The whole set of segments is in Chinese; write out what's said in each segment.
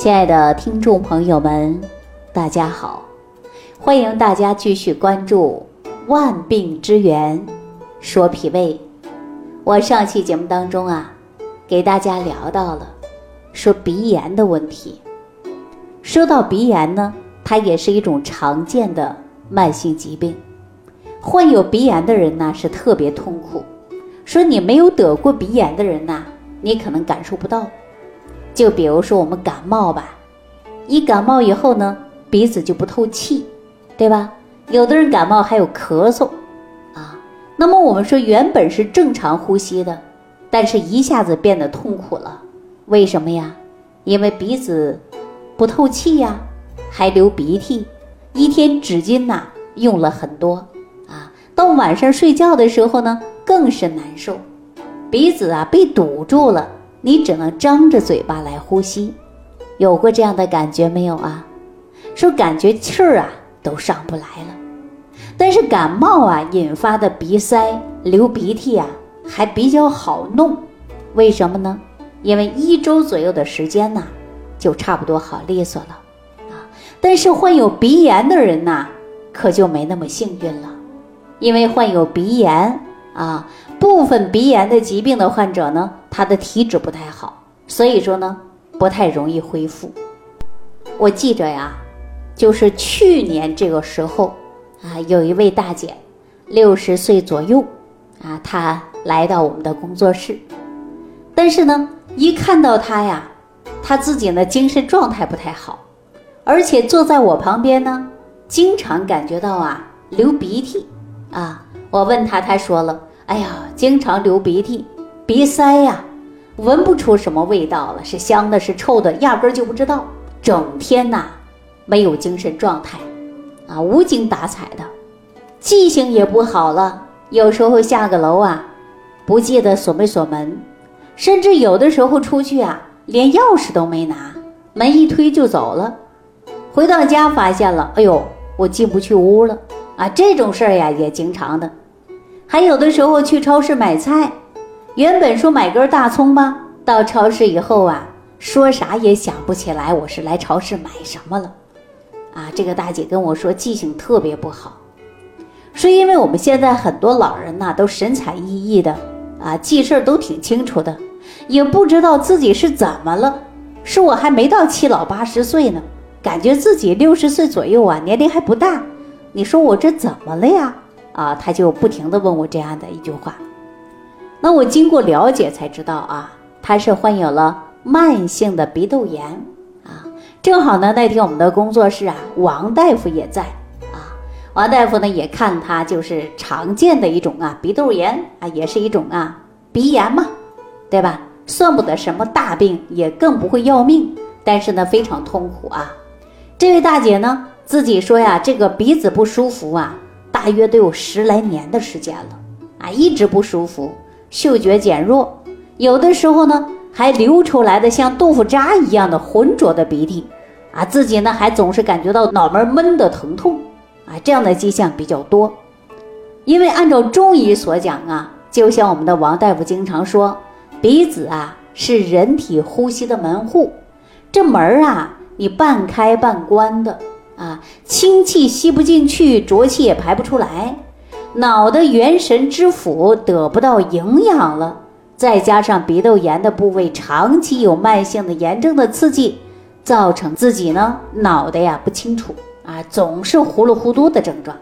亲爱的听众朋友们，大家好，欢迎大家继续关注《万病之源说脾胃》。我上期节目当中啊，给大家聊到了说鼻炎的问题。说到鼻炎呢，它也是一种常见的慢性疾病。患有鼻炎的人呢，是特别痛苦。说你没有得过鼻炎的人呐，你可能感受不到。就比如说我们感冒吧，一感冒以后呢，鼻子就不透气，对吧？有的人感冒还有咳嗽，啊，那么我们说原本是正常呼吸的，但是一下子变得痛苦了，为什么呀？因为鼻子不透气呀，还流鼻涕，一天纸巾呐用了很多，啊，到晚上睡觉的时候呢。更是难受，鼻子啊被堵住了，你只能张着嘴巴来呼吸。有过这样的感觉没有啊？说感觉气儿啊都上不来了。但是感冒啊引发的鼻塞、流鼻涕啊还比较好弄，为什么呢？因为一周左右的时间呢就差不多好利索了啊。但是患有鼻炎的人呐可就没那么幸运了，因为患有鼻炎。啊，部分鼻炎的疾病的患者呢，他的体质不太好，所以说呢，不太容易恢复。我记着呀，就是去年这个时候啊，有一位大姐，六十岁左右，啊，她来到我们的工作室，但是呢，一看到她呀，她自己呢精神状态不太好，而且坐在我旁边呢，经常感觉到啊流鼻涕，啊。我问他，他说了：“哎呀，经常流鼻涕，鼻塞呀，闻不出什么味道了，是香的，是臭的，压根儿就不知道。整天呐，没有精神状态，啊，无精打采的，记性也不好了。有时候下个楼啊，不记得锁没锁门，甚至有的时候出去啊，连钥匙都没拿，门一推就走了。回到家发现了，哎呦，我进不去屋了啊！这种事儿呀，也经常的。”还有的时候去超市买菜，原本说买根大葱吧，到超市以后啊，说啥也想不起来我是来超市买什么了，啊，这个大姐跟我说记性特别不好，是因为我们现在很多老人呐都神采奕奕的啊，记事儿都挺清楚的，也不知道自己是怎么了，是我还没到七老八十岁呢，感觉自己六十岁左右啊，年龄还不大，你说我这怎么了呀？啊，他就不停的问我这样的一句话，那我经过了解才知道啊，他是患有了慢性的鼻窦炎啊。正好呢，那天我们的工作室啊，王大夫也在啊。王大夫呢也看他就是常见的一种啊鼻窦炎啊，也是一种啊鼻炎嘛，对吧？算不得什么大病，也更不会要命，但是呢非常痛苦啊。这位大姐呢自己说呀，这个鼻子不舒服啊。大约都有十来年的时间了，啊，一直不舒服，嗅觉减弱，有的时候呢还流出来的像豆腐渣一样的浑浊的鼻涕，啊，自己呢还总是感觉到脑门闷的疼痛，啊，这样的迹象比较多。因为按照中医所讲啊，就像我们的王大夫经常说，鼻子啊是人体呼吸的门户，这门啊你半开半关的。啊，清气吸不进去，浊气也排不出来，脑的元神之府得不到营养了，再加上鼻窦炎的部位长期有慢性的炎症的刺激，造成自己呢脑袋呀不清楚啊，总是糊里糊涂的症状。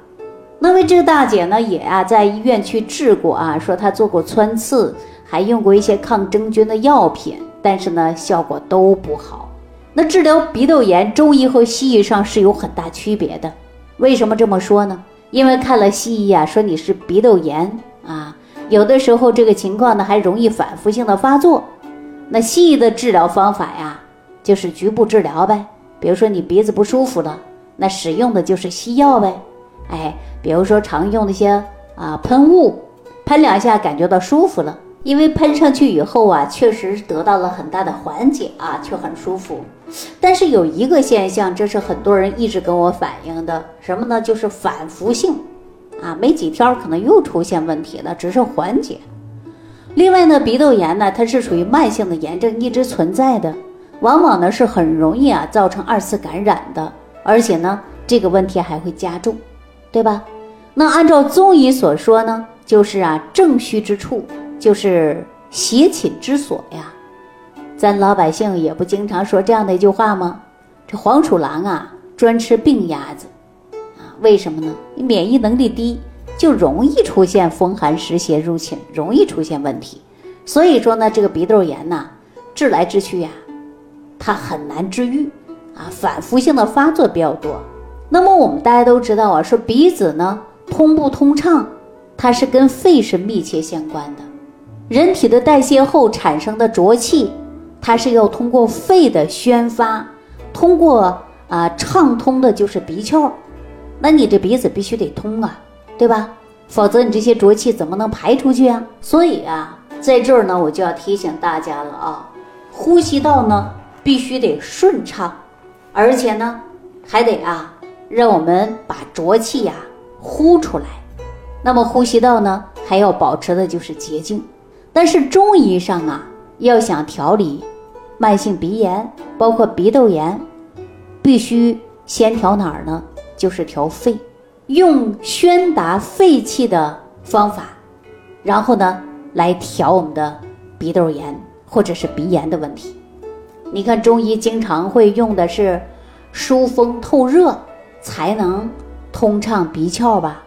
那么这个大姐呢也啊在医院去治过啊，说她做过穿刺，还用过一些抗真菌的药品，但是呢效果都不好。那治疗鼻窦炎，中医和西医上是有很大区别的。为什么这么说呢？因为看了西医啊，说你是鼻窦炎啊，有的时候这个情况呢还容易反复性的发作。那西医的治疗方法呀，就是局部治疗呗。比如说你鼻子不舒服了，那使用的就是西药呗。哎，比如说常用那些啊喷雾，喷两下感觉到舒服了。因为喷上去以后啊，确实得到了很大的缓解啊，却很舒服。但是有一个现象，这是很多人一直跟我反映的，什么呢？就是反复性，啊，没几天可能又出现问题了，只是缓解。另外呢，鼻窦炎呢，它是属于慢性的炎症，一直存在的。往往呢是很容易啊造成二次感染的，而且呢这个问题还会加重，对吧？那按照中医所说呢，就是啊正虚之处就是邪寝之所呀。咱老百姓也不经常说这样的一句话吗？这黄鼠狼啊专吃病鸭子啊，为什么呢？你免疫能力低，就容易出现风寒湿邪入侵，容易出现问题。所以说呢，这个鼻窦炎呐，治来治去呀。它很难治愈啊，反复性的发作比较多。那么我们大家都知道啊，说鼻子呢通不通畅，它是跟肺是密切相关的。人体的代谢后产生的浊气，它是要通过肺的宣发，通过啊畅通的就是鼻窍。那你这鼻子必须得通啊，对吧？否则你这些浊气怎么能排出去啊？所以啊，在这儿呢，我就要提醒大家了啊，呼吸道呢。必须得顺畅，而且呢，还得啊，让我们把浊气呀呼出来。那么呼吸道呢，还要保持的就是洁净。但是中医上啊，要想调理慢性鼻炎，包括鼻窦炎，必须先调哪儿呢？就是调肺，用宣达肺气的方法，然后呢，来调我们的鼻窦炎或者是鼻炎的问题。你看中医经常会用的是疏风透热，才能通畅鼻窍吧？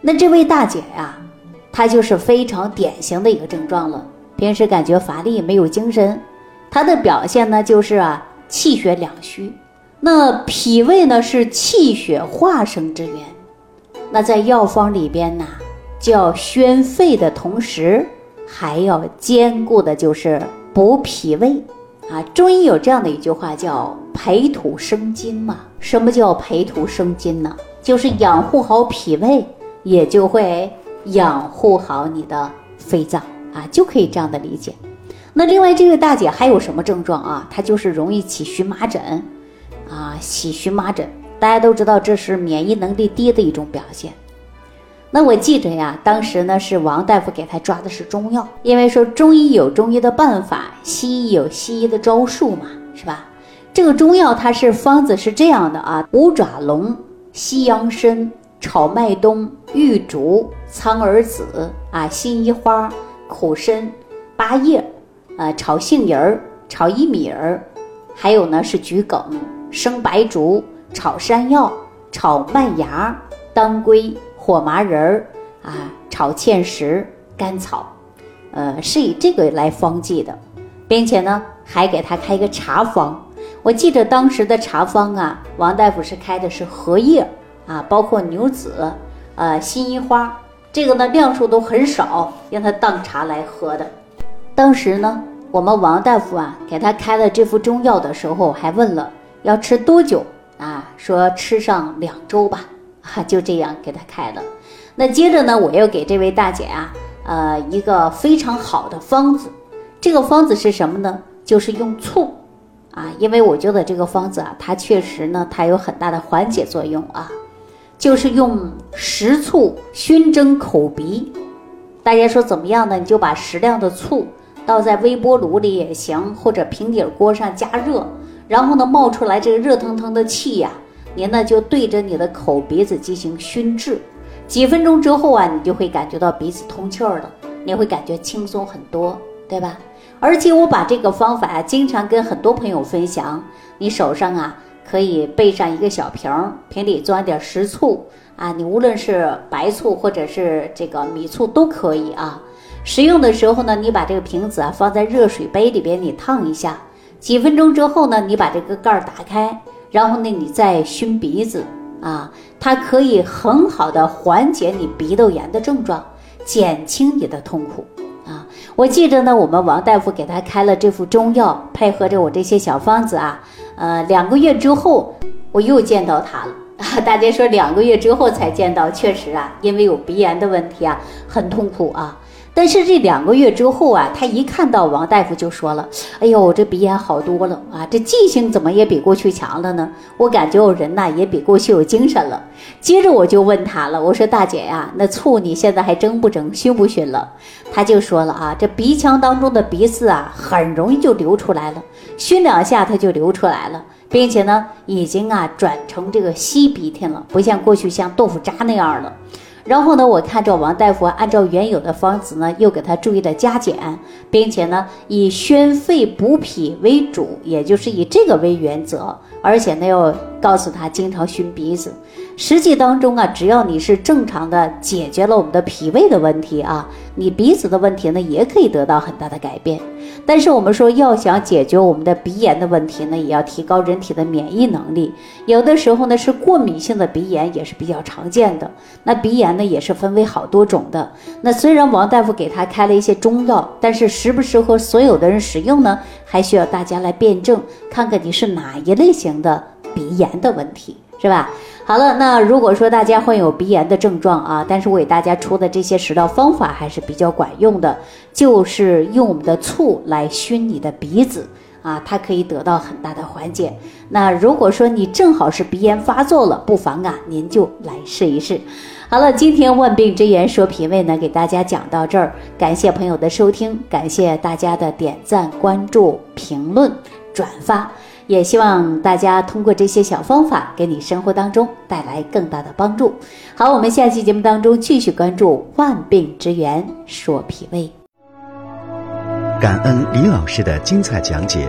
那这位大姐呀，它就是非常典型的一个症状了。平时感觉乏力、没有精神，它的表现呢就是啊气血两虚。那脾胃呢是气血化生之源，那在药方里边呢，叫宣肺的同时，还要兼顾的就是补脾胃。啊，中医有这样的一句话叫“培土生金”嘛。什么叫培土生金呢？就是养护好脾胃，也就会养护好你的肺脏啊，就可以这样的理解。那另外这位大姐还有什么症状啊？她就是容易起荨麻疹啊，起荨麻疹，大家都知道这是免疫能力低的一种表现。那我记着呀，当时呢是王大夫给她抓的是中药，因为说中医有中医的办法，西医有西医的招数嘛，是吧？这个中药它是方子是这样的啊：五爪龙、西洋参、炒麦冬、玉竹、苍耳子啊、辛夷花、苦参、八叶，呃，炒杏仁儿、炒薏米儿，还有呢是桔梗、生白术、炒山药、炒麦芽、当归。火麻仁儿啊，炒芡实、甘草，呃，是以这个来方剂的，并且呢，还给他开一个茶方。我记得当时的茶方啊，王大夫是开的是荷叶啊，包括牛子、呃，辛夷花，这个呢量数都很少，让他当茶来喝的。当时呢，我们王大夫啊给他开了这副中药的时候，还问了要吃多久啊，说吃上两周吧。哈，就这样给他开了。那接着呢，我又给这位大姐啊，呃，一个非常好的方子。这个方子是什么呢？就是用醋啊，因为我觉得这个方子啊，它确实呢，它有很大的缓解作用啊。就是用食醋熏蒸口鼻。大家说怎么样呢？你就把适量的醋倒在微波炉里也行，或者平底锅上加热，然后呢，冒出来这个热腾腾的气呀。您呢就对着你的口鼻子进行熏制，几分钟之后啊，你就会感觉到鼻子通气儿了，你会感觉轻松很多，对吧？而且我把这个方法啊，经常跟很多朋友分享。你手上啊可以备上一个小瓶儿，瓶里装点食醋啊，你无论是白醋或者是这个米醋都可以啊。使用的时候呢，你把这个瓶子啊放在热水杯里边，你烫一下，几分钟之后呢，你把这个盖儿打开。然后呢，你再熏鼻子啊，它可以很好的缓解你鼻窦炎的症状，减轻你的痛苦啊。我记着呢，我们王大夫给他开了这副中药，配合着我这些小方子啊，呃，两个月之后我又见到他了。大家说两个月之后才见到，确实啊，因为有鼻炎的问题啊，很痛苦啊。但是这两个月之后啊，他一看到王大夫就说了：“哎呦，这鼻炎好多了啊，这记性怎么也比过去强了呢？我感觉我人呐也比过去有精神了。”接着我就问他了，我说：“大姐呀，那醋你现在还蒸不蒸，熏不熏了？”他就说了啊，这鼻腔当中的鼻丝啊，很容易就流出来了，熏两下它就流出来了，并且呢，已经啊转成这个稀鼻涕了，不像过去像豆腐渣那样了。然后呢，我看着王大夫按照原有的方子呢，又给他注意的加减，并且呢，以宣肺补脾为主，也就是以这个为原则，而且呢，又告诉他经常熏鼻子。实际当中啊，只要你是正常的解决了我们的脾胃的问题啊，你鼻子的问题呢也可以得到很大的改变。但是我们说要想解决我们的鼻炎的问题呢，也要提高人体的免疫能力。有的时候呢是过敏性的鼻炎也是比较常见的。那鼻炎呢也是分为好多种的。那虽然王大夫给他开了一些中药，但是适不适合所有的人使用呢，还需要大家来辩证，看看你是哪一类型的鼻炎的问题，是吧？好了，那如果说大家患有鼻炎的症状啊，但是我给大家出的这些食疗方法还是比较管用的，就是用我们的醋来熏你的鼻子啊，它可以得到很大的缓解。那如果说你正好是鼻炎发作了，不妨啊，您就来试一试。好了，今天万病之源说脾胃呢，给大家讲到这儿，感谢朋友的收听，感谢大家的点赞、关注、评论、转发。也希望大家通过这些小方法，给你生活当中带来更大的帮助。好，我们下期节目当中继续关注万病之源，说脾胃。感恩李老师的精彩讲解。